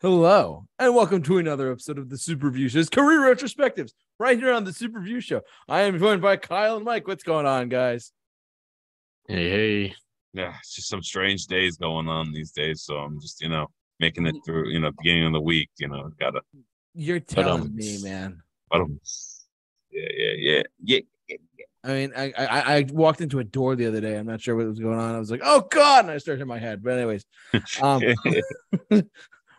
Hello, and welcome to another episode of the Super Review Show's career retrospectives, right here on the Super Review Show. I am joined by Kyle and Mike. What's going on, guys? Hey, hey. Yeah, it's just some strange days going on these days. So I'm just, you know, making it through, you know, beginning of the week, you know, gotta You're But, telling um, me, man. but um, yeah, yeah, yeah, yeah. I mean, I, I I walked into a door the other day. I'm not sure what was going on. I was like, "Oh God!" and I started in my head. But anyways, um,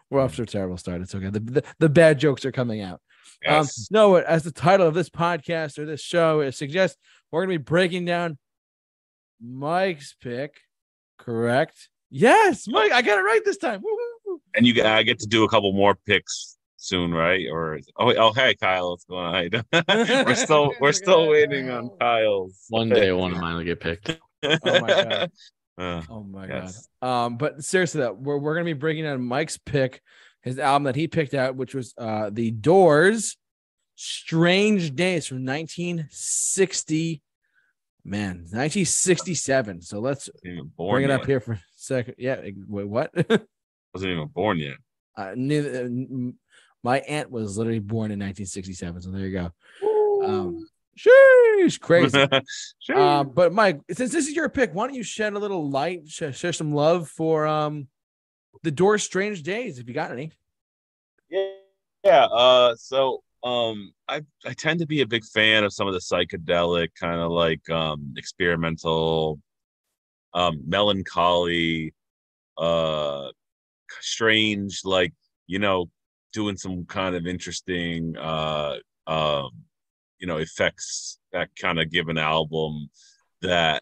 we're off to a terrible start. It's okay. The, the, the bad jokes are coming out. Um, no, as the title of this podcast or this show it suggests, we're going to be breaking down Mike's pick. Correct? Yes, Mike. I got it right this time. Woo-hoo. and you I get to do a couple more picks soon, right? Or oh, oh, hey, Kyle, what's going on? we're still we're still waiting on Kyle's. One day one of mine will get picked. Oh my God. Uh, Oh my Yes. god. Um, but seriously, though, we're we're gonna be breaking down Mike's pick, his album that he picked out, which was uh The Doors, Strange Days from 1960. Man, 1967. So let's even born bring it yet. up here for a second. Yeah, wait, what? Wasn't even born yet. uh, neither, uh, my aunt was literally born in 1967. So there you go. Um, sheesh, crazy. Sure. Uh, but Mike, since this is your pick, why don't you shed a little light, share, share some love for um the Doors' Strange Days, if you got any. Yeah, yeah. Uh, so um, I I tend to be a big fan of some of the psychedelic kind of like um experimental, um, melancholy, uh, strange like you know doing some kind of interesting uh um you know effects that kind of give an album that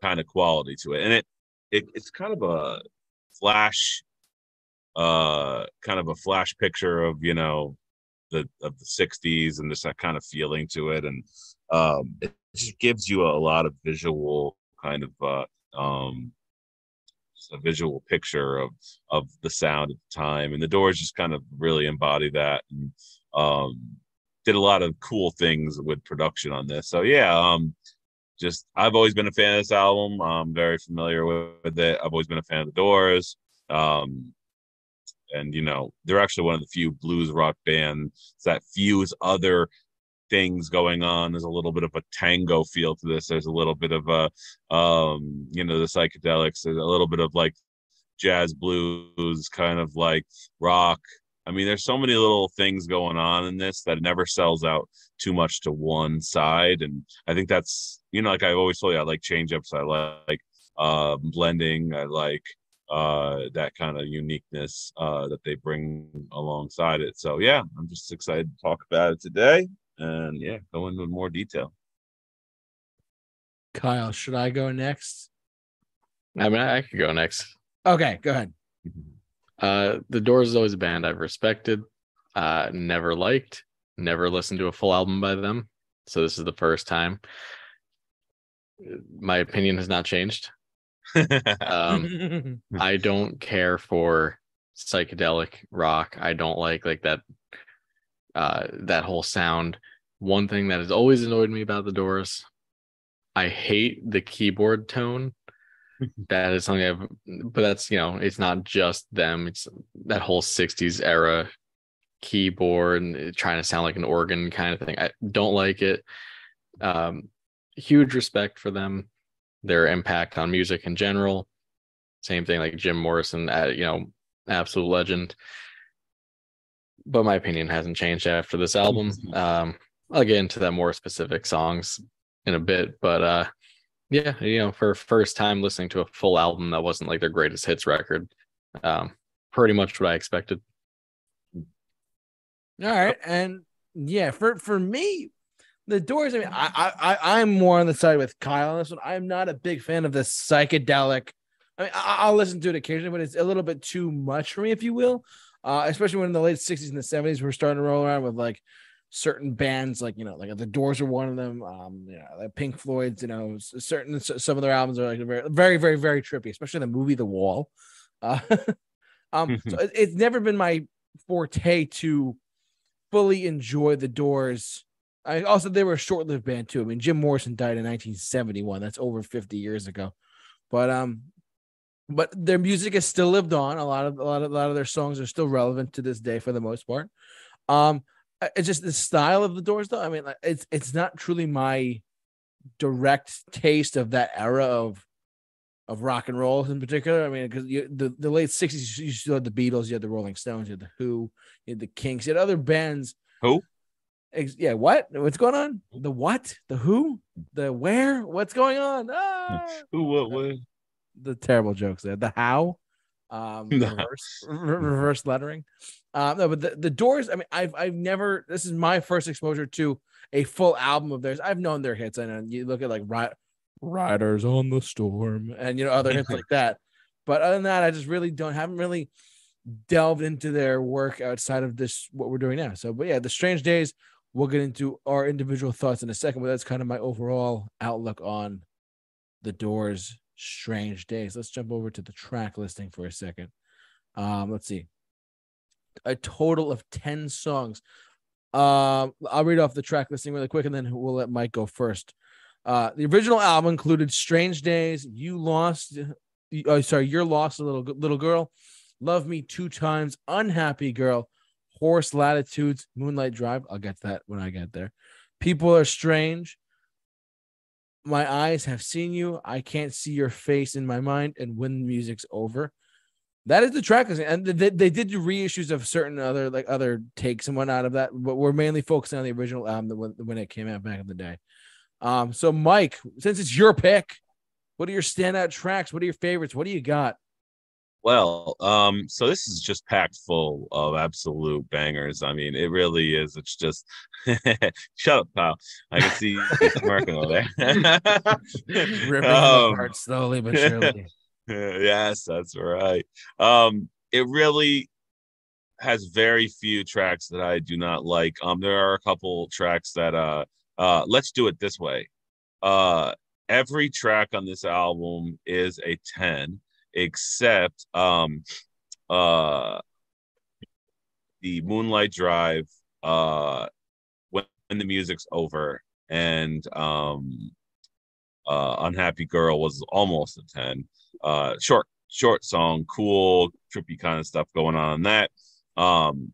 kind of quality to it. And it, it it's kind of a flash uh kind of a flash picture of you know the of the 60s and just that kind of feeling to it. And um it just gives you a, lot of visual kind of uh um a visual picture of of the sound at the time. And the doors just kind of really embody that. And um did a lot of cool things with production on this. So yeah um just i've always been a fan of this album. I'm very familiar with it. I've always been a fan of the doors. Um and you know they're actually one of the few blues rock bands that fuse other things going on. There's a little bit of a tango feel to this. There's a little bit of a um you know the psychedelics there's a little bit of like jazz blues kind of like rock i mean there's so many little things going on in this that it never sells out too much to one side and i think that's you know like i've always told you i like change ups i like uh blending i like uh that kind of uniqueness uh that they bring alongside it so yeah i'm just excited to talk about it today and yeah go into more detail Kyle, should I go next? I mean, I, I could go next. Okay, go ahead. Uh, the Doors is always a band I've respected, uh, never liked, never listened to a full album by them. So this is the first time. My opinion has not changed. Um, I don't care for psychedelic rock. I don't like like that uh that whole sound. One thing that has always annoyed me about the Doors, I hate the keyboard tone. That is something I've but that's you know, it's not just them, it's that whole 60s era keyboard and trying to sound like an organ kind of thing. I don't like it. Um huge respect for them, their impact on music in general. Same thing like Jim Morrison, uh, you know, absolute legend. But my opinion hasn't changed after this album. Um, I'll get into that more specific songs in a bit, but uh, yeah, you know, for first time listening to a full album that wasn't like their greatest hits record, um, pretty much what I expected. All right, and yeah, for for me, the Doors. I mean, I I I'm more on the side with Kyle on this one. I'm not a big fan of the psychedelic. I mean, I, I'll listen to it occasionally, but it's a little bit too much for me, if you will. Uh, especially when in the late '60s and the '70s we're starting to roll around with like certain bands, like you know, like the Doors are one of them. Um, you know, like Pink Floyd's. You know, certain some of their albums are like very, very, very, very trippy, especially the movie The Wall. Uh, um, so it- it's never been my forte to fully enjoy the Doors. I also they were a short-lived band too. I mean, Jim Morrison died in 1971. That's over 50 years ago. But um, but their music has still lived on. A lot of a lot of a lot of their songs are still relevant to this day for the most part. Um, it's just the style of the Doors, though. I mean, it's it's not truly my direct taste of that era of of rock and roll in particular. I mean, because the, the late 60s, you still had the Beatles, you had the Rolling Stones, you had the Who, you had the Kinks, you had other bands. Who? Yeah, what? What's going on? The what? The who? The where? What's going on? Ah! Who? What? What? The terrible jokes there. The how? Um, reverse, re- reverse lettering. Um, no, but the, the Doors. I mean, I've I've never. This is my first exposure to a full album of theirs. I've known their hits. I know you look at like Riders on the Storm and you know other hits like that. But other than that, I just really don't haven't really delved into their work outside of this what we're doing now. So, but yeah, the Strange Days. We'll get into our individual thoughts in a second, but that's kind of my overall outlook on the Doors' Strange Days. Let's jump over to the track listing for a second. Um, let's see. A total of 10 songs. Um, I'll read off the track listing really quick and then we'll let Mike go first. Uh, the original album included "Strange Days," "You Lost," oh, sorry, "You're Lost," a little little girl, "Love Me Two Times," "Unhappy Girl," "Horse Latitudes," "Moonlight Drive." I'll get that when I get there. "People Are Strange," "My Eyes Have Seen You," "I Can't See Your Face in My Mind," and "When the Music's Over." That is the track, and they, they did reissues of certain other like other takes and whatnot of that, but we're mainly focusing on the original album when, when it came out back in the day. Um, so Mike, since it's your pick, what are your standout tracks? What are your favorites? What do you got? Well, um, so this is just packed full of absolute bangers. I mean, it really is. It's just shut up, pal. I can see you smirking over there. Ripping um, apart slowly but surely. yes, that's right. Um, it really has very few tracks that I do not like. Um, there are a couple tracks that uh uh, let's do it this way. Uh, every track on this album is a 10, except um, uh, the Moonlight Drive, uh, when, when the music's over, and um, uh, Unhappy Girl was almost a 10. Uh, short, short song, cool, trippy kind of stuff going on in that. Um,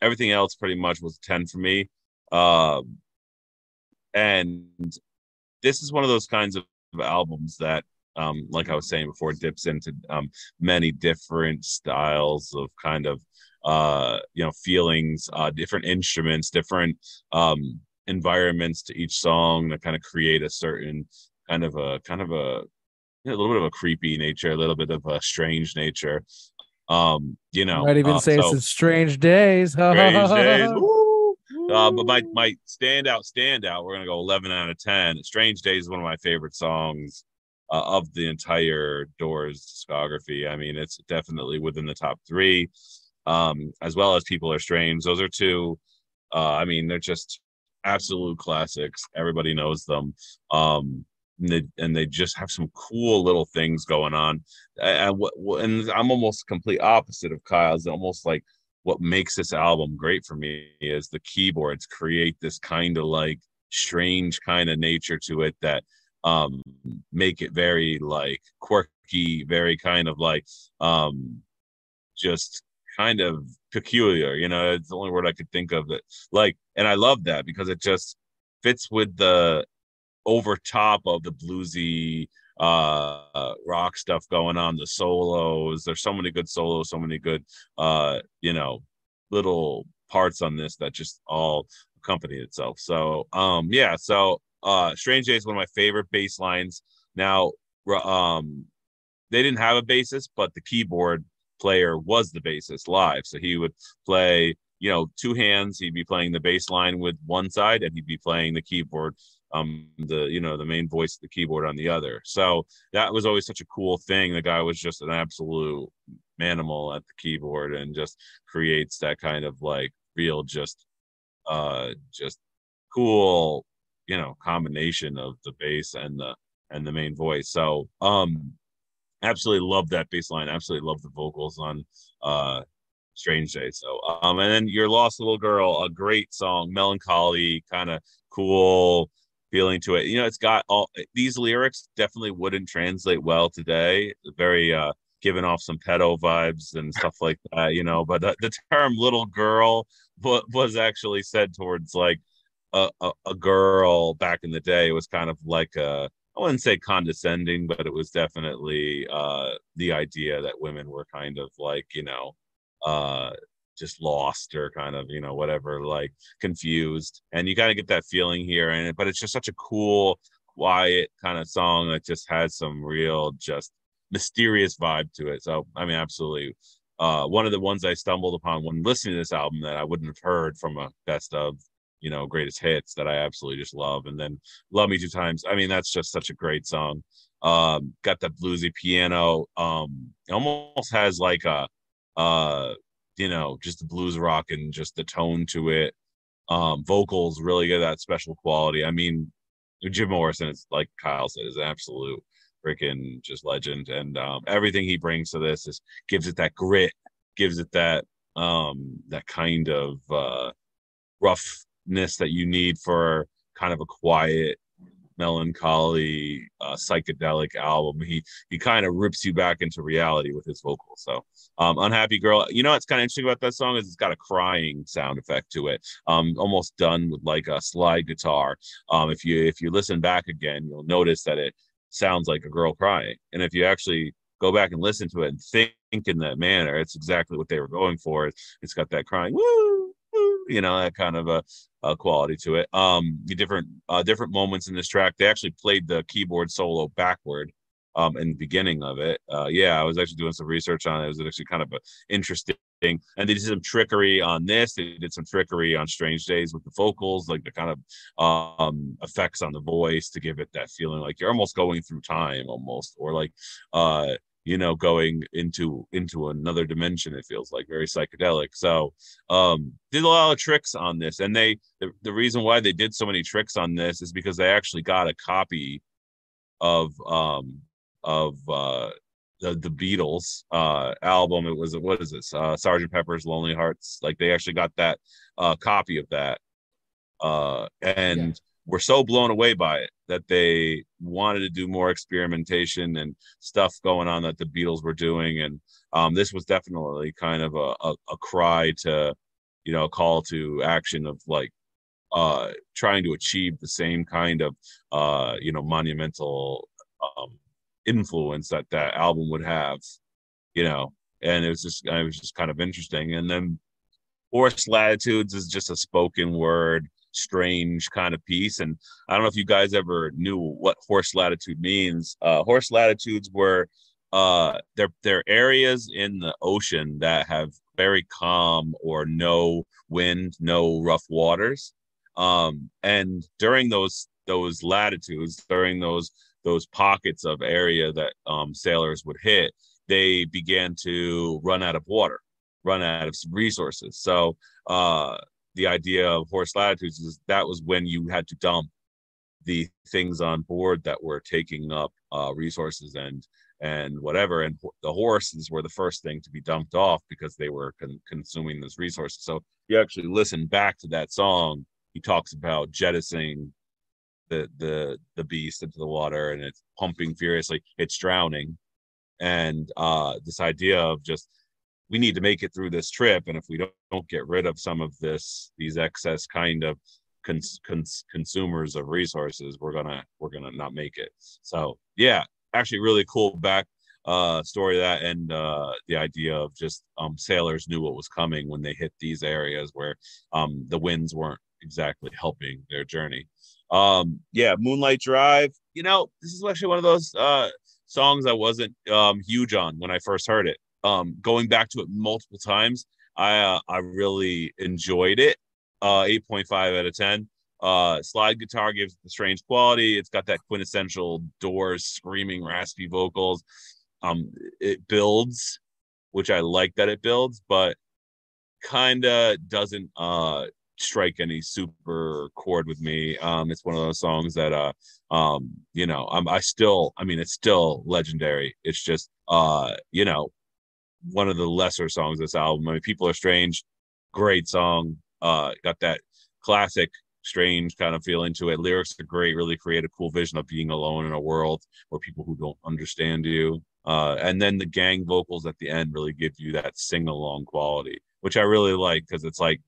everything else pretty much was 10 for me. Uh, and this is one of those kinds of albums that um, like I was saying before, dips into um, many different styles of kind of uh, you know feelings, uh, different instruments, different um, environments to each song that kind of create a certain kind of a kind of a, you know, a little bit of a creepy nature, a little bit of a strange nature. Um, you know, might even uh, say so, it's strange days. strange days. Uh, but my my standout standout, we're gonna go 11 out of 10. Strange Days is one of my favorite songs uh, of the entire Doors discography. I mean, it's definitely within the top three, um, as well as People Are Strange. Those are two. Uh, I mean, they're just absolute classics. Everybody knows them. Um, and they, and they just have some cool little things going on. And, and I'm almost complete opposite of Kyle's. Almost like what makes this album great for me is the keyboards create this kind of like strange kind of nature to it that um make it very like quirky very kind of like um just kind of peculiar you know it's the only word i could think of it like and i love that because it just fits with the over top of the bluesy uh, rock stuff going on, the solos. There's so many good solos, so many good uh, you know, little parts on this that just all accompany itself. So um yeah, so uh Strange Days is one of my favorite bass lines. Now um they didn't have a bassist, but the keyboard player was the bassist live. So he would play, you know, two hands, he'd be playing the bass line with one side and he'd be playing the keyboard um the you know the main voice of the keyboard on the other so that was always such a cool thing the guy was just an absolute animal at the keyboard and just creates that kind of like real just uh just cool you know combination of the bass and the and the main voice so um absolutely love that bass line absolutely love the vocals on uh strange day so um and then your lost little girl a great song melancholy kind of cool feeling to it. You know, it's got all these lyrics definitely wouldn't translate well today. Very uh giving off some pedo vibes and stuff like that, you know. But the, the term "little girl" was actually said towards like a, a, a girl back in the day. Was kind of like a I wouldn't say condescending, but it was definitely uh, the idea that women were kind of like, you know, uh, just lost or kind of, you know, whatever, like confused. And you kind of get that feeling here. And but it's just such a cool, quiet kind of song that just has some real, just mysterious vibe to it. So, I mean, absolutely. Uh, one of the ones I stumbled upon when listening to this album that I wouldn't have heard from a best of you know greatest hits that I absolutely just love. And then Love Me Two Times. I mean, that's just such a great song. Um, got that bluesy piano. Um, almost has like a uh, you know, just the blues rock and just the tone to it. Um, vocals really get that special quality. I mean, Jim Morrison is like Kyle said, is absolute freaking just legend, and um, everything he brings to this is gives it that grit, gives it that um that kind of uh rough that you need for kind of a quiet melancholy uh, psychedelic album. He he kind of rips you back into reality with his vocals so um unhappy girl you know what's kind of interesting about that song is it's got a crying sound effect to it. Um almost done with like a slide guitar. Um if you if you listen back again you'll notice that it sounds like a girl crying. And if you actually go back and listen to it and think in that manner it's exactly what they were going for. It's got that crying woo you know that kind of a, a quality to it. Um the different uh different moments in this track they actually played the keyboard solo backward um in the beginning of it. Uh yeah i was actually doing some research on it. It was actually kind of a interesting. And they did some trickery on this. They did some trickery on strange days with the vocals like the kind of um effects on the voice to give it that feeling like you're almost going through time almost or like uh you know going into into another dimension it feels like very psychedelic. So um did a lot of tricks on this and they the, the reason why they did so many tricks on this is because they actually got a copy of um of uh the, the Beatles uh album. It was what is this? Uh Sergeant Pepper's Lonely Hearts. Like they actually got that uh copy of that uh and yeah. were so blown away by it that they wanted to do more experimentation and stuff going on that the Beatles were doing. And um, this was definitely kind of a, a, a, cry to, you know, a call to action of like uh, trying to achieve the same kind of, uh, you know, monumental um, influence that that album would have, you know. And it was just, it was just kind of interesting. And then Horse Latitudes is just a spoken word strange kind of piece. And I don't know if you guys ever knew what horse latitude means. Uh, horse latitudes were uh, they're they're areas in the ocean that have very calm or no wind, no rough waters. Um, and during those those latitudes, during those those pockets of area that um, sailors would hit, they began to run out of water, run out of resources. So uh, the idea of horse latitudes is that was when you had to dump the things on board that were taking up uh, resources and and whatever. And the horses were the first thing to be dumped off because they were con- consuming this resource so you actually listen back to that song. He talks about jettisoning the the the beast into the water and it's pumping furiously. It's drowning. And uh this idea of just we need to make it through this trip. And if we don't, don't get rid of some of this these excess kind of cons, cons, consumers of resources we're gonna we're gonna not make it. So yeah actually really cool back uh story that and uh the idea of just um sailors knew what was coming when they hit these areas where um the winds weren't exactly helping their journey. Um yeah moonlight drive you know this is actually one of those uh songs i wasn't um huge on when i first heard it um, going back to it multiple times, I uh, I really enjoyed it. Uh, 8.5 out of 10. Uh, slide guitar gives the strange quality. It's got that quintessential Doors screaming raspy vocals. Um, it builds, which I like that it builds, but kind of doesn't uh strike any super chord with me. Um, it's one of those songs that uh um you know I'm I still I mean it's still legendary. It's just uh you know one of the lesser songs this album. I mean, People Are Strange, great song. Uh, got that classic strange kind of feel to it. Lyrics are great, really create a cool vision of being alone in a world where people who don't understand you Uh, and then the gang vocals at the end really give you that sing along quality, which I really like because it's like,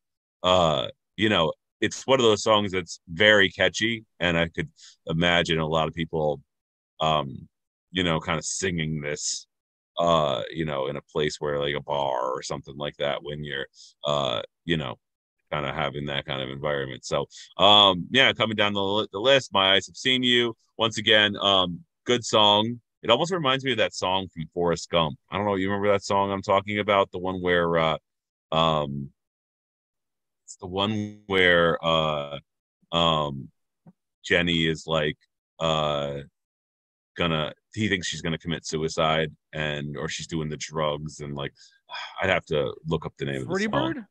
uh, you know, it's one of those songs that's very catchy, and I could imagine a lot of people, um, you know, kind of singing this, uh, you know, in a place where like a bar or something like that when you're, uh, you know, kind of having that kind of environment. So, um, yeah, coming down the, the list, my eyes have seen you once again. Um, good song. It almost reminds me of that song from Forrest Gump. I don't know. You remember that song I'm talking about? The one where, uh, um, it's the one where, uh, um, Jenny is like, uh, gonna he thinks she's gonna commit suicide and or she's doing the drugs and like I'd have to look up the name Fruity of the song. Bird?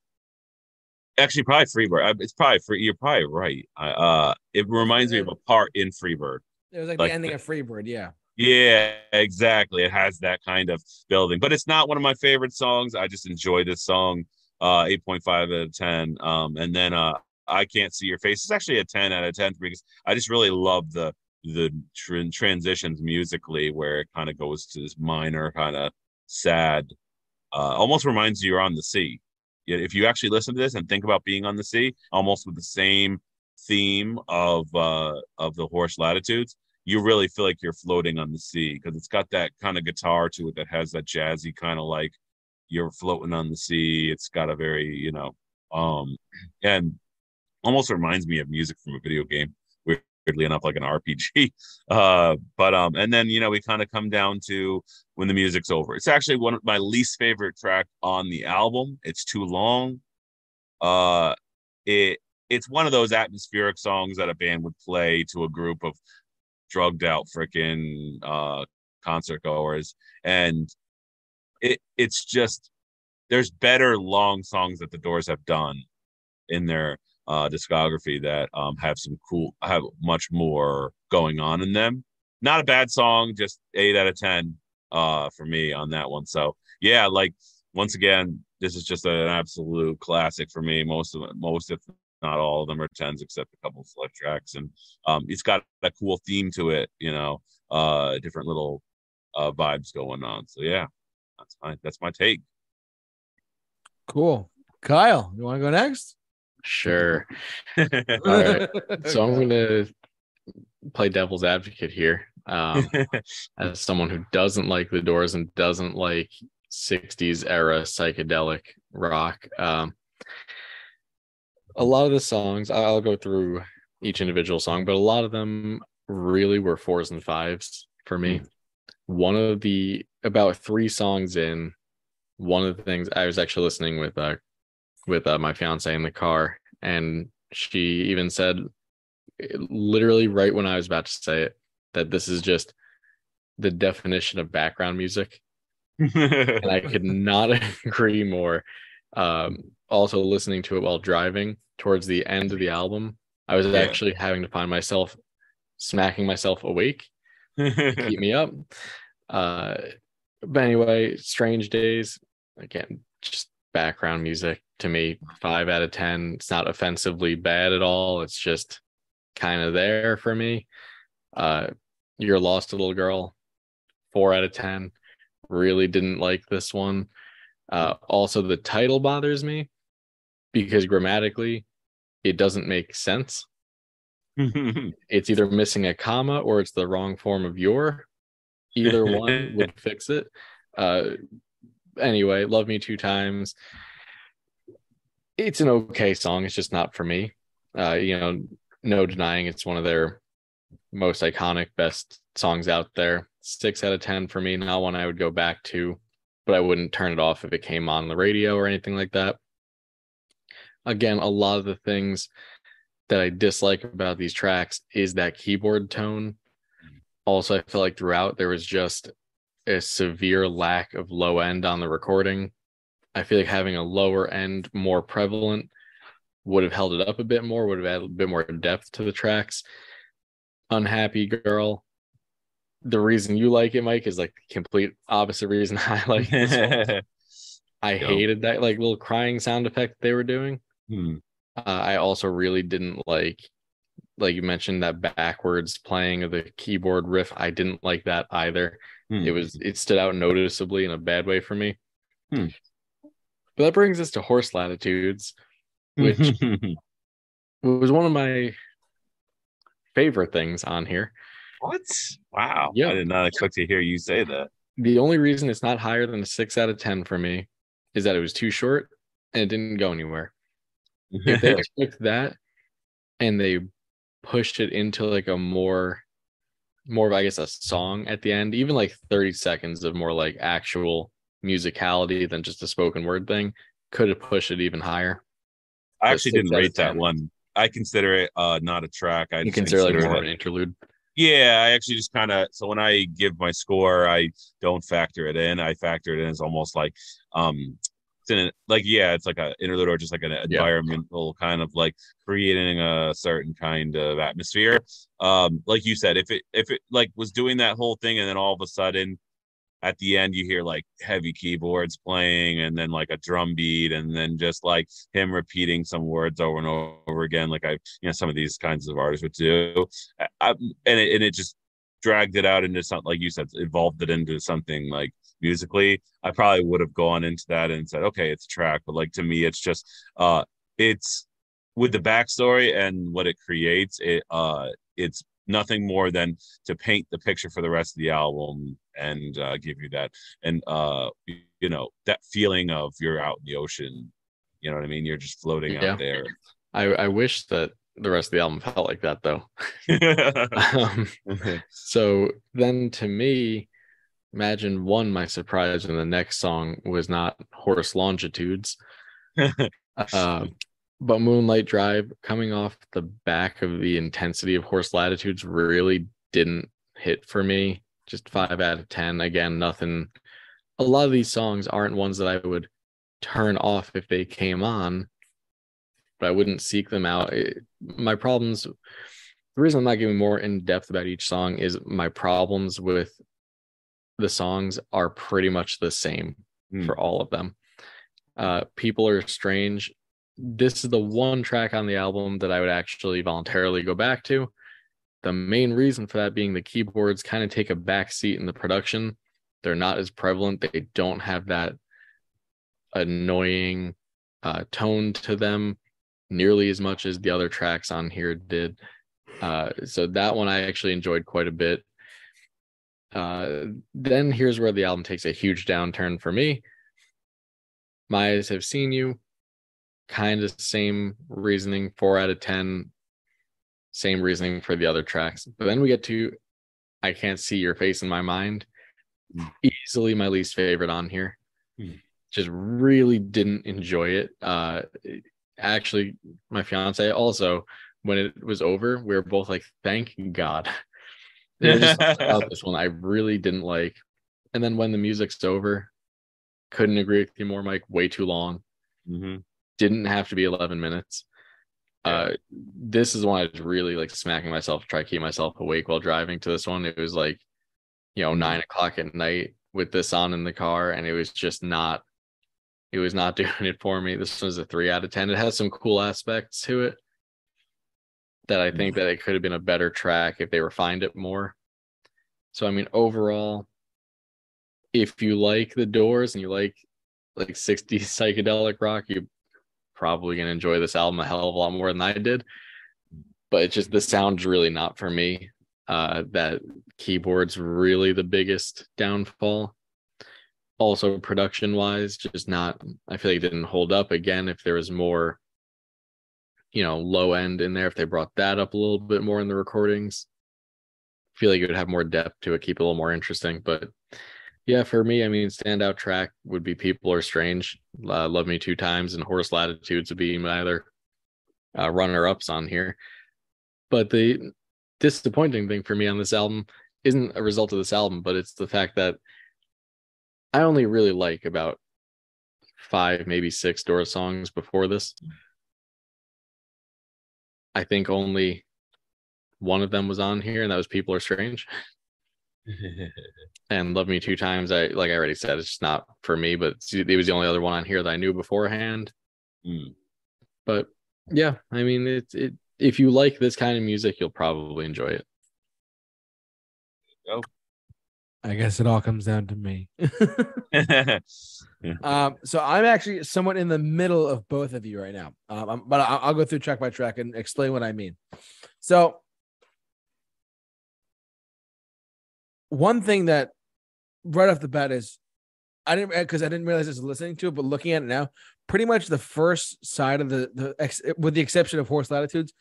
Actually, probably Freebird. It's probably free. You're probably right. I, uh, it reminds me of a part in Freebird. It was like, Like- the ending of Freebird, yeah. Yeah, exactly. It has that kind of building, but it's not one of my favorite songs. I just enjoy this song. Uh, eight point five out of ten. Um, and then uh, I can't see your face. It's actually a ten out of ten because I just really love the the tr- transitions musically, where it kind of goes to this minor kind of sad. Uh, almost reminds you you're on the sea. If you actually listen to this and think about being on the sea, almost with the same theme of uh of the horse latitudes you really feel like you're floating on the sea because it's got that kind of guitar to it that has that jazzy kind of like you're floating on the sea. It's got a very, you know, um, and almost reminds me of music from a video game, weirdly enough, like an RPG. Uh, but um, and then you know we kind of come down to when the music's over. It's actually one of my least favorite track on the album. It's too long. Uh, it it's one of those atmospheric songs that a band would play to a group of drugged out freaking uh concert goers and it it's just there's better long songs that the doors have done in their uh discography that um have some cool have much more going on in them. Not a bad song just eight out of ten uh for me on that one. So yeah like once again this is just an absolute classic for me. Most of most if not all of them are tens except a couple select tracks. And um it's got a cool theme to it you know uh different little uh vibes going on. So yeah that's my that's my take. Cool. Kyle, you want to go next? Sure. right. So I'm gonna play devil's advocate here. Um, as someone who doesn't like the Doors and doesn't like 60s era psychedelic rock. Um, a lot of the songs, I'll go through each individual song, but a lot of them really were fours and fives for me. One of the about three songs in, one of the things I was actually listening with uh with uh, my fiance in the car, and she even said literally right when I was about to say it that this is just the definition of background music and I could not agree more. Um, also, listening to it while driving towards the end of the album, I was Yeah. actually having to find myself smacking myself awake, to keep me up. Uh, but anyway, Strange Days, again, just background music to me, five out of 10. It's not offensively bad at all. It's just kind of there for me. Uh, You're Lost, Little Girl, four out of 10 really didn't like this one. Uh, also, the title bothers me because grammatically it doesn't make sense. It's either missing a comma or it's the wrong form of your. Either one would fix it. Uh, anyway, Love Me Two Times. It's an okay song. It's just not for me. Uh, you know, no denying it's one of their most iconic, best songs out there. Six out of 10 for me. Not one I would go back to, but I wouldn't turn it off if it came on the radio or anything like that. Again, a lot of the things that I dislike about these tracks is that keyboard tone. Also, I feel like throughout there was just a severe lack of low end on the recording. I feel like having a lower end more prevalent would have held it up a bit more, would have added a bit more depth to the tracks. Unhappy Girl. The reason you like it, Mike, is like the complete opposite reason I like one. I Yo. hated that like little crying sound effect they were doing. Hmm. Uh, I also really didn't like, like you mentioned, that backwards playing of the keyboard riff. I didn't like that either. Hmm. It was it stood out noticeably in a bad way for me. Hmm. But that brings us to horse latitudes, which was one of my favorite things on here. what? Wow. Yeah. I did not expect to hear you say that. The only reason it's not higher than a six out of ten for me is that it was too short and it didn't go anywhere. If they took that and they pushed it into like a more more of I guess a song at the end, even like 30 seconds of more like actual musicality than just a spoken word thing, could have pushed it even higher. I actually didn't rate that one. I consider it uh not a track. I just consider like more it- of an interlude. Yeah, I actually just kind of so when I give my score, I don't factor it in. I factor it in as almost like um it's in like yeah, it's like a interlude or just like an environmental kind of like creating a certain kind of atmosphere. Um, like you said, if it if it like was doing that whole thing and then all of a sudden at the end you hear like heavy keyboards playing and then like a drum beat and then just like him repeating some words over and over again like i you know some of these kinds of artists would do I, I, and, it, and it just dragged it out into something like you said evolved it into something like musically i probably would have gone into that and said okay it's a track but like to me it's just uh it's with the backstory and what it creates it uh it's nothing more than to paint the picture for the rest of the album and uh, give you that and uh you know that feeling of you're out in the ocean you know what i mean you're just floating Yeah. out there I, I wish that the rest of the album felt like that though. um, so then to me, imagine one, my surprise in the next song was not Horse Longitudes. uh, but Moonlight Drive coming off the back of the intensity of Horse Latitudes really didn't hit for me. Just five out of 10. Again, nothing. A lot of these songs aren't ones that I would turn off if they came on, but I wouldn't seek them out. It- my problems, the reason I'm not giving more in depth about each song is my problems with the songs are pretty much the same Hmm. for all of them. Uh, People Are Strange. This is the one track on the album that I would actually voluntarily go back to. The main reason for that being the keyboards kind of take a back seat in the production. They're not as prevalent. They don't have that annoying uh, tone to them nearly as much as the other tracks on here did. Uh, so that one I actually enjoyed quite a bit. Uh, then here's where the album takes a huge downturn for me. My eyes have seen you. Kind of same reasoning, four out of ten. Same reasoning for the other tracks. But then we get to I can't see your face in my mind. Mm. Easily my least favorite on here. Mm. Just really didn't enjoy it. Uh actually my fiance also when it was over, we were both like, thank God. Just about this one I really didn't like. And then when the music's over, couldn't agree with you more, Mike. Way too long. Mhm. Didn't have to be 11 minutes. Uh, this is one I was really like smacking myself to try to keep myself awake while driving to this one. It was like, you know, nine o'clock at night with this on in the car, and it was just not, it was not doing it for me. This was a three out of 10. It has some cool aspects to it that I think that it could have been a better track if they refined it more. So I mean, overall, if you like the Doors and you like like 60s psychedelic rock, you're probably gonna enjoy this album a hell of a lot more than I did. But it's just the sound's really not for me. Uh, that keyboard's really the biggest downfall. Also, production wise, just not. I feel like it didn't hold up. Again, if there was more you know, low end in there if they brought that up a little bit more in the recordings. feel like it would have more depth to it, keep it a little more interesting. But yeah, for me, I mean, standout track would be People Are Strange, uh, Love Me Two Times, and Horse Latitudes would be my other uh, runner ups on here. But the disappointing thing for me on this album isn't a result of this album, but it's the fact that I only really like about five, maybe six Doors songs before this. I think only one of them was on here, and that was People Are Strange. And Love Me Two Times, I like I already said, it's just not for me, but it was the only other one on here that I knew beforehand. Mm. But yeah, I mean, it's it. If you like this kind of music, you'll probably enjoy it. I guess it all comes down to me. um, so I'm actually somewhat in the middle of both of you right now. Um, but I'll, I'll go through track by track and explain what I mean. So, one thing that right off the bat is I didn't because I didn't realize I was listening to it, but looking at it now, pretty much the first side of the the ex, with the exception of Horse Latitudes,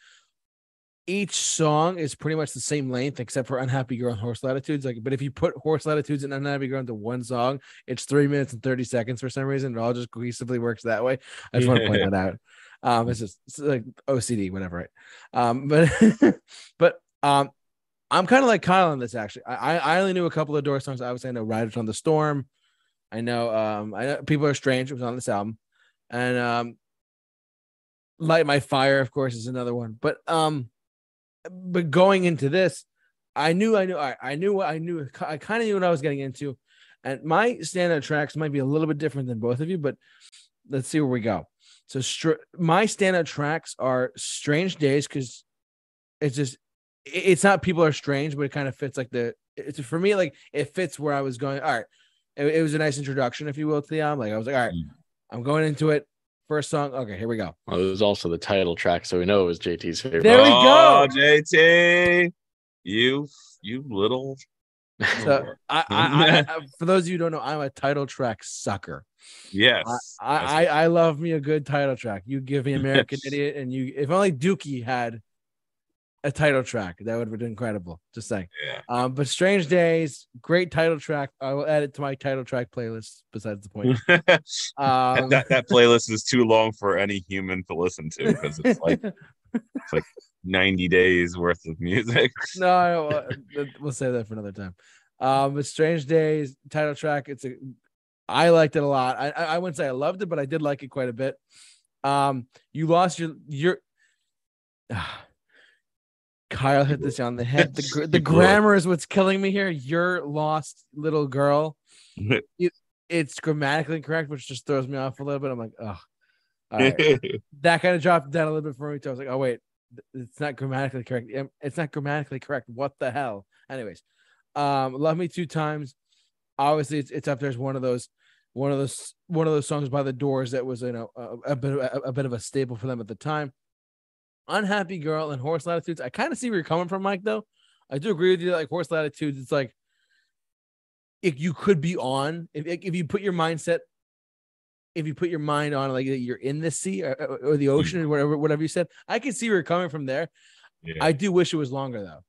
each song is pretty much the same length except for Unhappy Girl and Horse Latitudes. Like, but if you put Horse Latitudes and Unhappy Girl into one song, it's three minutes and thirty seconds for some reason. It all just cohesively works that way. I just want to point that out. Um, it's just it's like OCD, whatever, right? Um, but but um, I'm kind of like Kyle on this actually. I I only knew a couple of door songs. Obviously, I know Riders on the Storm. I know um I know People Are Strange was on this album. And um Light My Fire, of course, is another one. But um but going into this, I knew I knew I, I knew what I knew I kind of knew what I was getting into. And my standout tracks might be a little bit different than both of you, but let's see where we go. So str- my standout tracks are Strange Days because it's just it- it's not people are strange, but it kind of fits like the it's for me like it fits where I was going. All right, it, it was a nice introduction, if you will, to the album. Like I was like, all right, Mm. I'm going into it. First song, okay, here we go. Well, it was also the title track, so we know it was JT's favorite. There we oh, go. JT, you you little. So I, I, I, I for those of you who don't know, I'm a title track sucker. yes. I, I, I love me a good title track. You give me American Idiot, and you if only Dookie had a title track, that would have been incredible. Just saying. yeah. Um, but Strange Days, great title track. I will add it to my title track playlist. Besides the point, um, that, that playlist is too long for any human to listen to because it's like it's like 90 days worth of music. no, uh, we'll save that for another time. Um, but Strange Days title track. It's a, I liked it a lot. I, I I wouldn't say I loved it, but I did like it quite a bit. Um, you lost your your. Kyle hit this on the head. The the grammar is what's killing me here. Your lost little girl. It's grammatically incorrect, which just throws me off a little bit. I'm like, oh, right. that kind of dropped down a little bit for me too. I was like, oh wait, it's not grammatically correct. It's not grammatically correct. What the hell? Anyways, um, love me two times. Obviously, it's it's up there as one of those, one of those, one of those songs by the Doors that was you know a, a bit of a, a bit of a staple for them at the time. Unhappy Girl and Horse Latitudes. I kind of see where you're coming from, Mike. Though I do agree with you. Like Horse Latitudes, it's like if you could be on if if you put your mindset if you put your mind on like you're in the sea or, or- the ocean or whatever whatever you said i can see where you're coming from there Yeah. i do wish it was longer though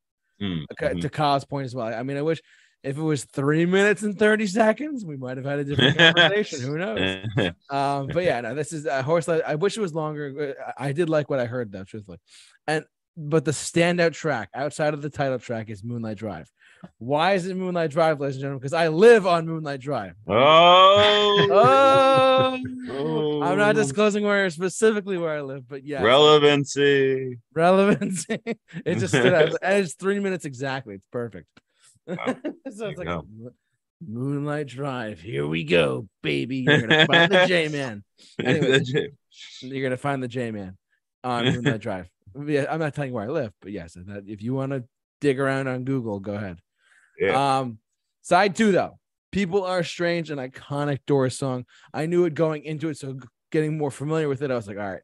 Mm, Okay, mhm. to kyle's point as well i mean i wish if it was three minutes and 30 seconds we might have had a different conversation who knows um but yeah no this is a horse i wish it was longer I, did like what i heard though truthfully and but the standout track outside of the title track is moonlight drive why is it moonlight drive ladies and gentlemen because i live on moonlight drive oh, Oh, I'm not disclosing where specifically where I live, but yeah, relevancy. Relevancy. it just stood out. And it's three minutes exactly. It's perfect. So it's like go. Moonlight Drive. Here we go, baby. You're gonna find the J Man. You're gonna find the J Man on Moonlight Drive. Yeah, I'm not telling you where I live, but yes, if you want to dig around on Google, go ahead. Yeah. Um, side two though, people are strange, an iconic Doors song. I knew it going into it, so getting more familiar with it, I was like, all right,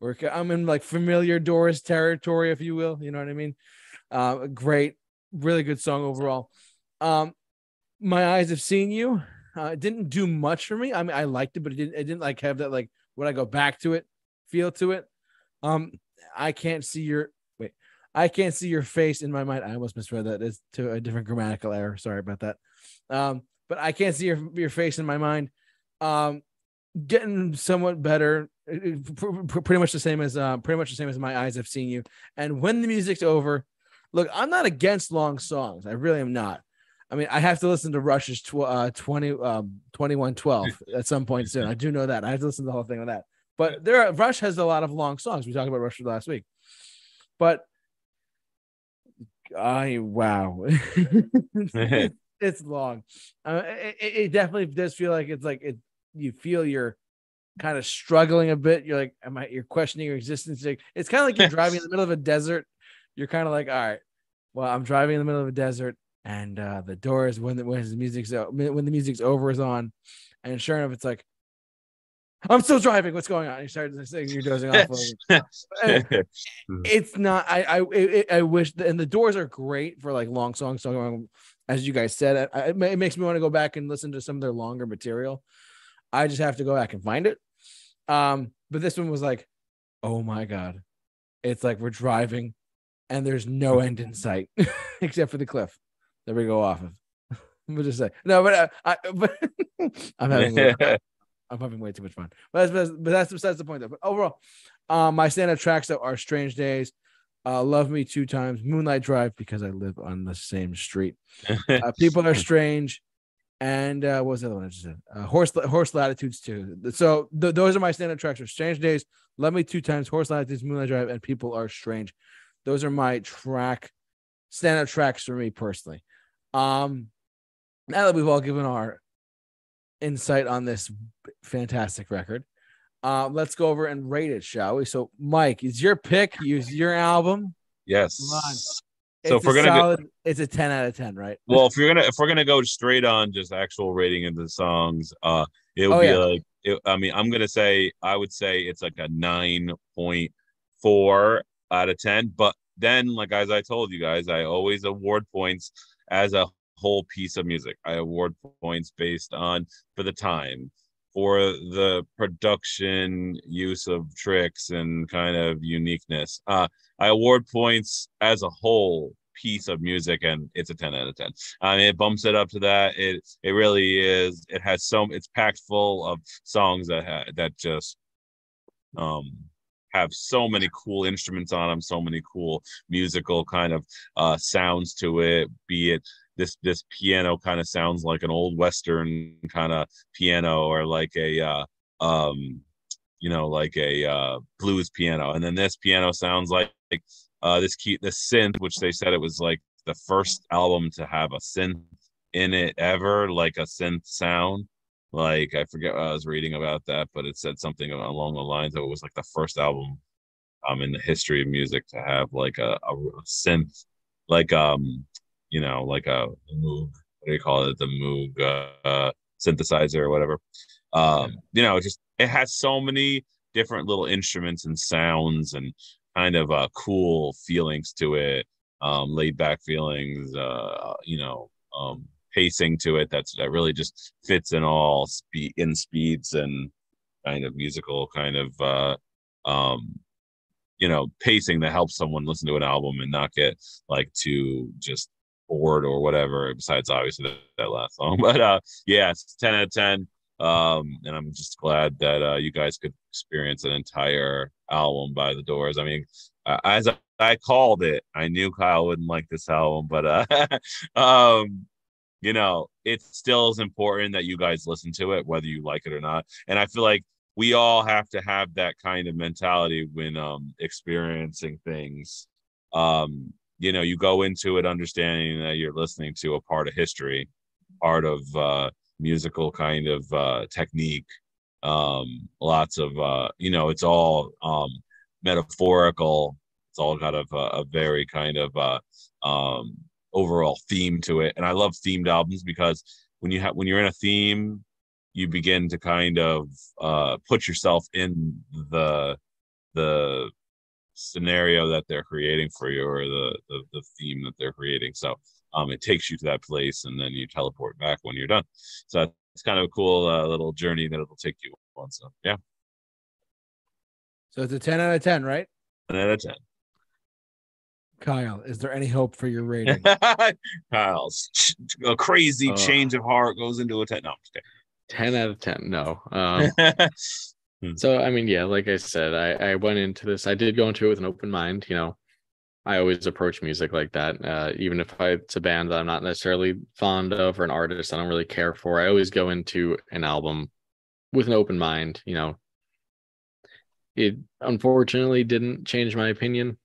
we're I'm in like familiar Doors territory, if you will. You know what I mean? Uh, great, really good song overall. Um, my eyes have seen you. Uh, it didn't do much for me. I mean, I liked it, but it didn't. It didn't like have that like when I go back to it, feel to it. Um, I can't see your wait. I can't see your face in my mind. I almost misread that. It's to a different grammatical error. Sorry about that. Um, but I can't see your your face in my mind. Um, getting somewhat better. uh, pr- Pretty much the same as uh, pretty much the same as my eyes have seen you. And when the music's over, look, I'm not against long songs. I really am not. I mean, I have to listen to Rush's tw- uh, 20, um, 2112 at some point soon. I do know that. I have to listen to the whole thing on that. But there, are, Rush has a lot of long songs. We talked about Rush last week, but I wow, it's, it's long. Uh, it, it- it definitely does feel like it's like it. You feel you're kind of struggling a bit. You're like, am I? You're questioning your existence. It's kind of like you're driving in the middle of a desert. You're kind of like, all right, well, I'm driving in the middle of a desert and uh the doors when the when his music's when the music's over is on, and sure enough, it's like. I'm still driving. What's going on? You start saying you're dozing off. It's not. I I it, I wish. The, and the doors are great for like long songs. So as you guys said, I, it makes me want to go back and listen to some of their longer material. I just have to go back and find it. Um, but this one was like, oh my god, it's like we're driving, and there's no end in sight except for the cliff that we go off of. We'll just say no, but uh, I but I'm having way- I'm having way too much fun. But that's but that's besides the point though. But overall, um, my standout tracks though are Strange Days, uh, Love Me Two Times, Moonlight Drive because I live on the same street. Uh, People Are Strange, and uh, what was the other one I just said? Uh, Horse Horse Latitudes too. So th- those are my standout tracks: are Strange Days, Love Me Two Times, Horse Latitudes, Moonlight Drive, and People Are Strange. Those are my track standout tracks for me personally. Um, now that we've all given our insight on this fantastic record. Uh, let's go over and rate it, shall we? So, Mike, is your pick? Use your album. yes. Come on. So It's if we're a gonna go- it's a ten out of ten, right? Well, if you're gonna if we're gonna go straight on just actual rating of the songs, uh, it would Oh, be yeah. like it, I mean, I'm gonna say I would say it's like a nine point four out of ten. But then, like as I told you guys, I always award points as a whole piece of music. I award points based on for the time, for the production use of tricks and kind of uniqueness. Uh, I award points as a whole piece of music, and it's a ten out of ten. I mean, it bumps it up to that. It it really is. It has so it's packed full of songs that ha- that just um have so many cool instruments on them, so many cool musical kind of uh sounds to it. Be it this this piano kind of sounds like an old western kind of piano, or like a uh, um you know like a uh blues piano, and then this piano sounds like uh this key the synth, which they said it was like the first album to have a synth in it ever, like a synth sound. Like I forget what I was reading about that, but it said something along the lines of it was like the first album um in the history of music to have like a, a synth, like um you know like a Moog, what do you call it, the Moog uh, synthesizer or whatever. Um, you know, just it has so many different little instruments and sounds and kind of uh cool feelings to it um laid back feelings uh you know um pacing to it that's that really just fits in all speed in speeds and kind of musical kind of uh um you know pacing that helps someone listen to an album and not get like too just bored or whatever besides obviously that, that last song. But uh yeah it's 10 out of 10 um and i'm just glad that uh you guys could experience an entire album by the doors. I mean uh, as I, I called it i knew kyle wouldn't like this album but uh um you know it still is important that you guys listen to it whether you like it or not. And i feel like we all have to have that kind of mentality when um experiencing things. Um you know you go into it understanding that you're listening to a part of history part of uh musical kind of uh technique. Um lots of uh you know it's all um metaphorical. It's all got a, a very kind of uh um overall theme to it. And i love themed albums because when you have when you're in a theme you begin to kind of uh put yourself in the the scenario that they're creating for you or the, the the theme that they're creating. So um it takes you to that place and then you teleport back when you're done. So it's kind of a cool uh, little journey that it'll take you on. So yeah. So it's a 10 out of 10, right? Ten out of 10 Kyle, is there any hope for your rating? Kyle's ch- a crazy Oh. change of heart goes into a 10 no, 10 out of 10. No. Um, so, I mean, yeah, like I said, I, I went into this, I did go into it with an open mind. You know, I always approach music like that. Uh, even if I, it's a band that I'm not necessarily fond of or an artist I don't really care for, I always go into an album with an open mind. You know, it unfortunately didn't change my opinion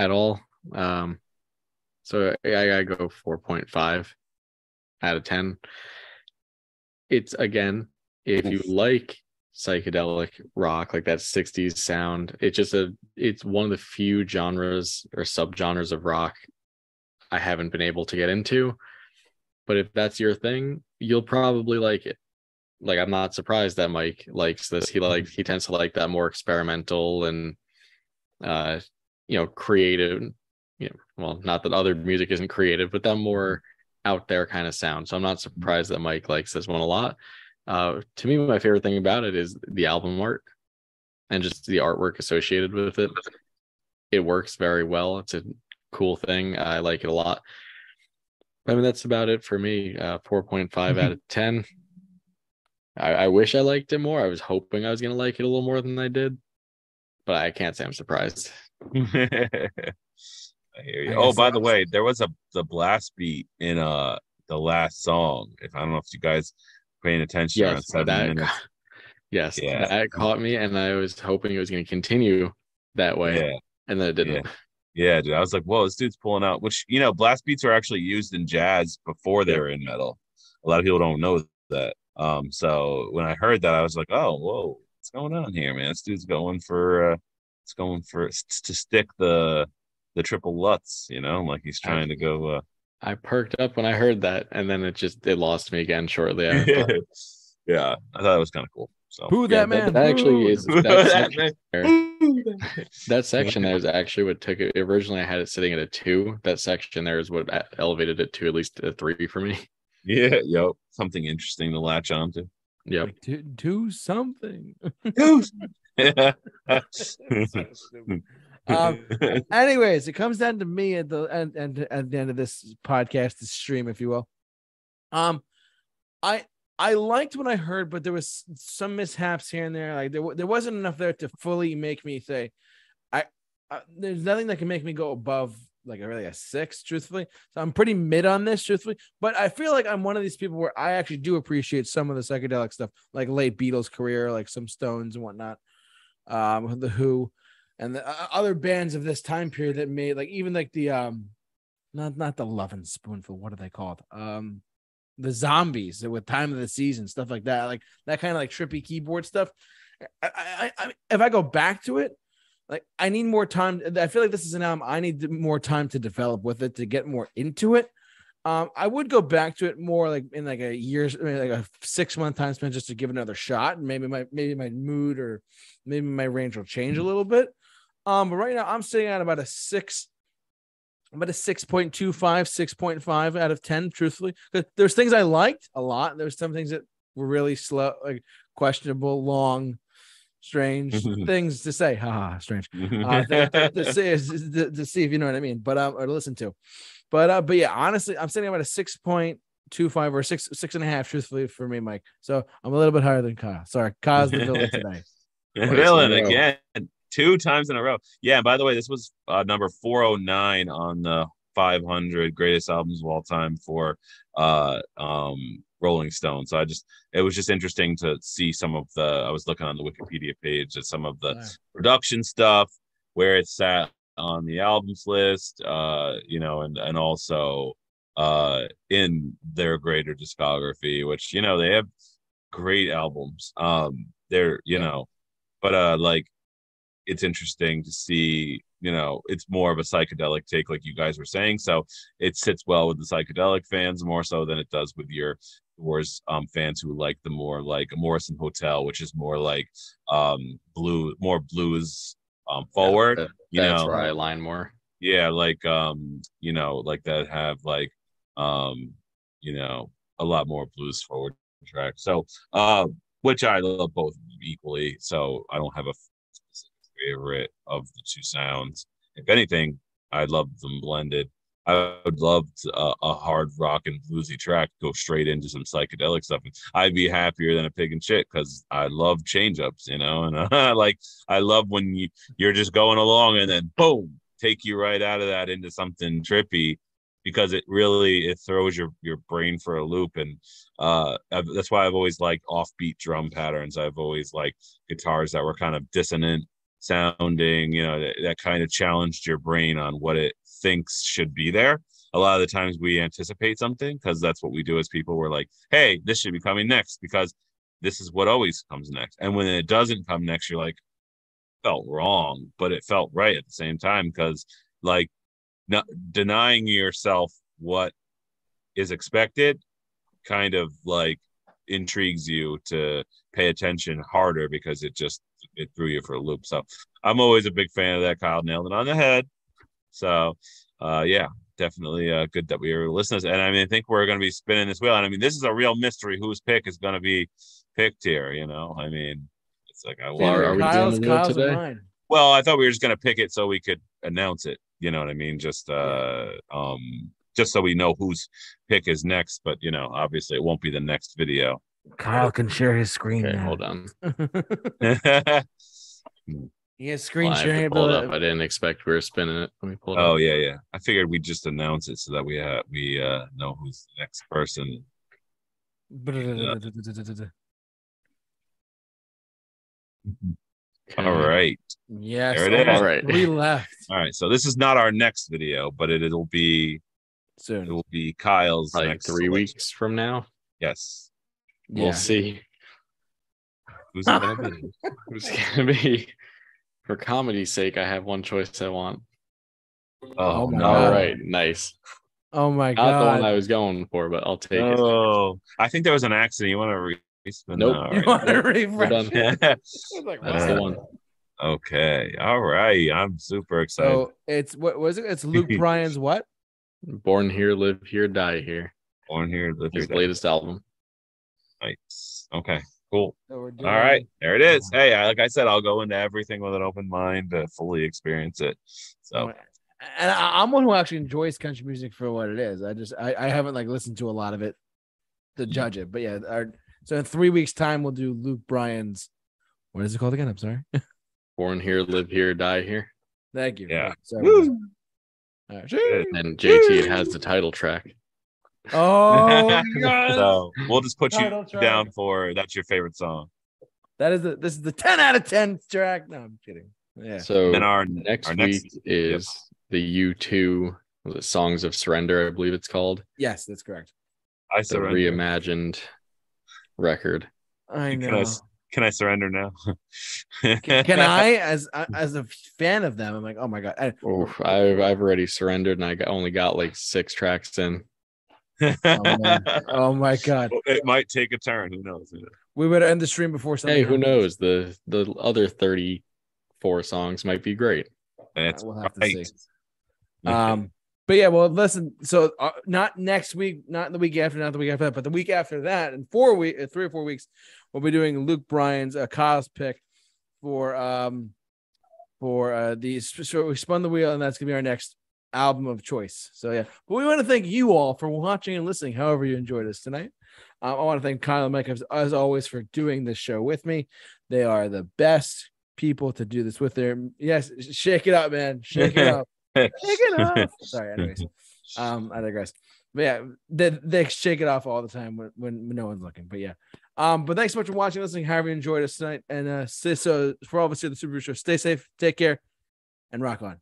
at all. Um, so I, go 4.5 out of 10. It's again, if you like psychedelic rock, like that 60s sound, it's just a it's one of the few genres or subgenres of rock I haven't been able to get into. But if that's your thing, you'll probably like it. Like I'm not surprised that Mike likes this. He likes he tends to like that more experimental and uh you know creative you know well not that other music isn't creative but that more out there kind of sound. So i'm not surprised that mike likes this one a lot. Uh to me my favorite thing about it is the album art and just the artwork associated with it. It works very well. It's a cool thing. I like it a lot. I mean that's about it for me. Uh 4.5 out of 10 I, I wish i liked it more. I was hoping i was going to like it a little more than i did but i can't say i'm surprised I hear you. Oh, by the way, there was a the blast beat in uh the last song. If I don't know if you guys paying attention. Yes, that, yes, yeah. that caught me, and I was hoping it was going to continue that way, yeah. and then it didn't. Yeah. yeah, dude. I was like, "Whoa, this dude's pulling out." Which you know, blast beats are actually used in jazz before they were in metal. A lot of people don't know that. Um, so when I heard that, I was like, "Oh, whoa, what's going on here, man? This dude's going for, uh, it's going for to stick the the triple Lutz, you know, like he's trying I, to go. Uh... I perked up when I heard that, and then it just it lost me again shortly after. yeah, I thought it was kind of cool. So who that man? That, that actually is that section, there, that section there is actually what took it. Originally, I had it sitting at a two. That section there is what elevated it to at least a three for me. Yeah, yep. Something interesting to latch onto. Yep. Like, do, do something. Do. Um, anyways, it comes down to me at the and and at the end of this podcast, this stream, if you will. Um, I I liked what I heard, but there was some mishaps here and there. Like there there wasn't enough there to fully make me say, I, I there's nothing that can make me go above like a really a six, truthfully. So I'm pretty mid on this, truthfully. But I feel like I'm one of these people where I actually do appreciate some of the psychedelic stuff, like late Beatles career, like some Stones and whatnot. Um, the Who and the uh, other bands of this time period that made like even like the um not not the Lovin' Spoonful what are they called? Um the zombies with time of the season stuff like that like that kind of like trippy keyboard stuff. I, I, I if i go back to it like i need more time i feel like this is an album i need more time to develop with it to get more into it um, I would go back to it more like in like a year's like a six month time span just to give another shot. And maybe my maybe my mood or maybe my range will change a little bit. Um, but right now I'm sitting at about a six, about a 6.25, 6.5 out of 10, truthfully. Because there's things I liked a lot. There's some things that were really slow, like questionable, long, strange things to say. Ha, strange. Uh, to, to, to, see, to, see if you know what I mean, but um, or to listen to. But uh, but yeah, honestly, I'm sitting about a six point two five or six six and a half, truthfully for me, Mike. So I'm a little bit higher than Kyle. Sorry, Kyle's the villain today. villain again two times in a row. Yeah. And by the way, this was uh, number 409 on the 500 greatest albums of all time for uh, um, Rolling Stone. So I just, it was just interesting to see some of the, I was looking on the Wikipedia page at some of the right. production stuff, where it's sat on the albums list, uh, you know, and, and also uh, in their greater discography, which, you know, they have great albums. Um, they're, you yeah. know, but uh, like it's interesting to see you know it's more of a psychedelic take like you guys were saying so it sits well with the psychedelic fans more so than it does with your Doors um fans who like the more like morrison hotel which is more like um blue more blues um forward yeah, that, you that's know where i align more yeah like um you know like that have like um you know a lot more blues forward track. so uh which i love both equally so i don't have a favorite of the two sounds. If anything, I love them blended. I would love to, uh, a hard rock and bluesy track go straight into some psychedelic stuff. I'd be happier than a pig and shit because I love change ups, you know. And like I love when you you're just going along and then boom, take you right out of that into something trippy because it really it throws your your brain for a loop and uh I've, that's why I've always liked offbeat drum patterns. I've always liked guitars that were kind of dissonant sounding, you know, that, that kind of challenged your brain on what it thinks should be there. A lot of the times we anticipate something because that's what we do as people. We're like, hey, this should be coming next because this is what always comes next. And when it doesn't come next, you're like, felt wrong, but it felt right at the same time because like not denying yourself what is expected kind of like intrigues you to pay attention harder because it just it threw you for a loop. So I'm always a big fan of that. Kyle nailed it on the head. So uh yeah, definitely uh good that we are listeners. And I mean I think we're gonna be spinning this wheel. And I mean this is a real mystery whose pick is gonna be picked here, you know. I mean it's like I Well, are we Kyle's, the wheel Kyle's today? mine. well, I thought we were just gonna pick it so we could announce it. You know what I mean? Just uh um just so we know whose pick is next, but you know, obviously it won't be the next video. Kyle can share his screen Okay, now. hold on. he has screen Well, I sharing pull up. I didn't expect we were spinning it. Let me pull it oh up. yeah, yeah. I figured we'd just announce it so that we uh we uh know who's the next person. All right. Yes. There it is. almost All right. Three left All right. So this is not our next video, but it, it'll be soon. It will be Kyle's Like next three selection. weeks from now. Yes. Yeah. We'll see Who's it gonna be? who's gonna be. For comedy's sake, I have one choice I want. Oh, Oh my. All God. right, nice. Oh my Not the one. I was going for, but I'll take it. Oh, I think there was an accident. You want to re- respin? Nope. that? All you right. want to refresh? done. it? I was like, That's what? the one. Okay. All right. I'm super excited. So it's what was it? It's Luke Bryan's what? Born here, live here, die here. Born here, live His here. latest album. Nice. Okay. Cool. So we're doing- right. There it is. Hey, like I said, I'll go into everything with an open mind to fully experience it. So and I, I'm one who actually enjoys country music for what it is. I just I, I haven't like listened to a lot of it to Mm-hmm. judge it. But yeah, our, so in three weeks' time we'll do Luke Bryan's. What is it called again? I'm sorry. Born here, live here, die here. Thank you. Yeah. Sorry. All right. And JT has the title track. Oh God. so we'll just put you track. down for that's your favorite song. That is the this is the 10 out of 10 track. No, I'm kidding. Yeah. So Then our next our week next- is the U2 Songs of Surrender, I believe it's called. Yes, that's correct. I The surrender. reimagined record. I Can know. Can I surrender now? Can, can I, as uh, as a fan of them, I'm like, oh my god. I, Oof, I've I've already surrendered and I got, only got like six tracks in. Oh, oh my god. it might take a turn. Who knows? We would end the stream before something. Hey, who happens. knows? The the other 34 songs might be great. That's We'll have to right. see. Um, but yeah, well, listen. So uh, not next week, not the week after, not the week after that, but the week after that, in four week, uh, three or four weeks, we'll be doing Luke Bryan's uh, Kyle's pick for um for uh the so we spun the wheel, and that's gonna be our next album of choice. So yeah, but we want to thank you all for watching and listening. However you enjoyed us tonight. Um, I want to thank Kyle and Mike as, as always for doing this show with me. They are the best people to do this with. Their yes, shake it up, man, shake it up. Shake it off. Sorry, anyways. Um, I digress. But yeah, they, they shake it off all the time when, when, no one's looking. But yeah. Um, but thanks so much for watching, listening, however you enjoyed us tonight. And uh so for all of us here at the Super Show, stay safe, take care, and rock on.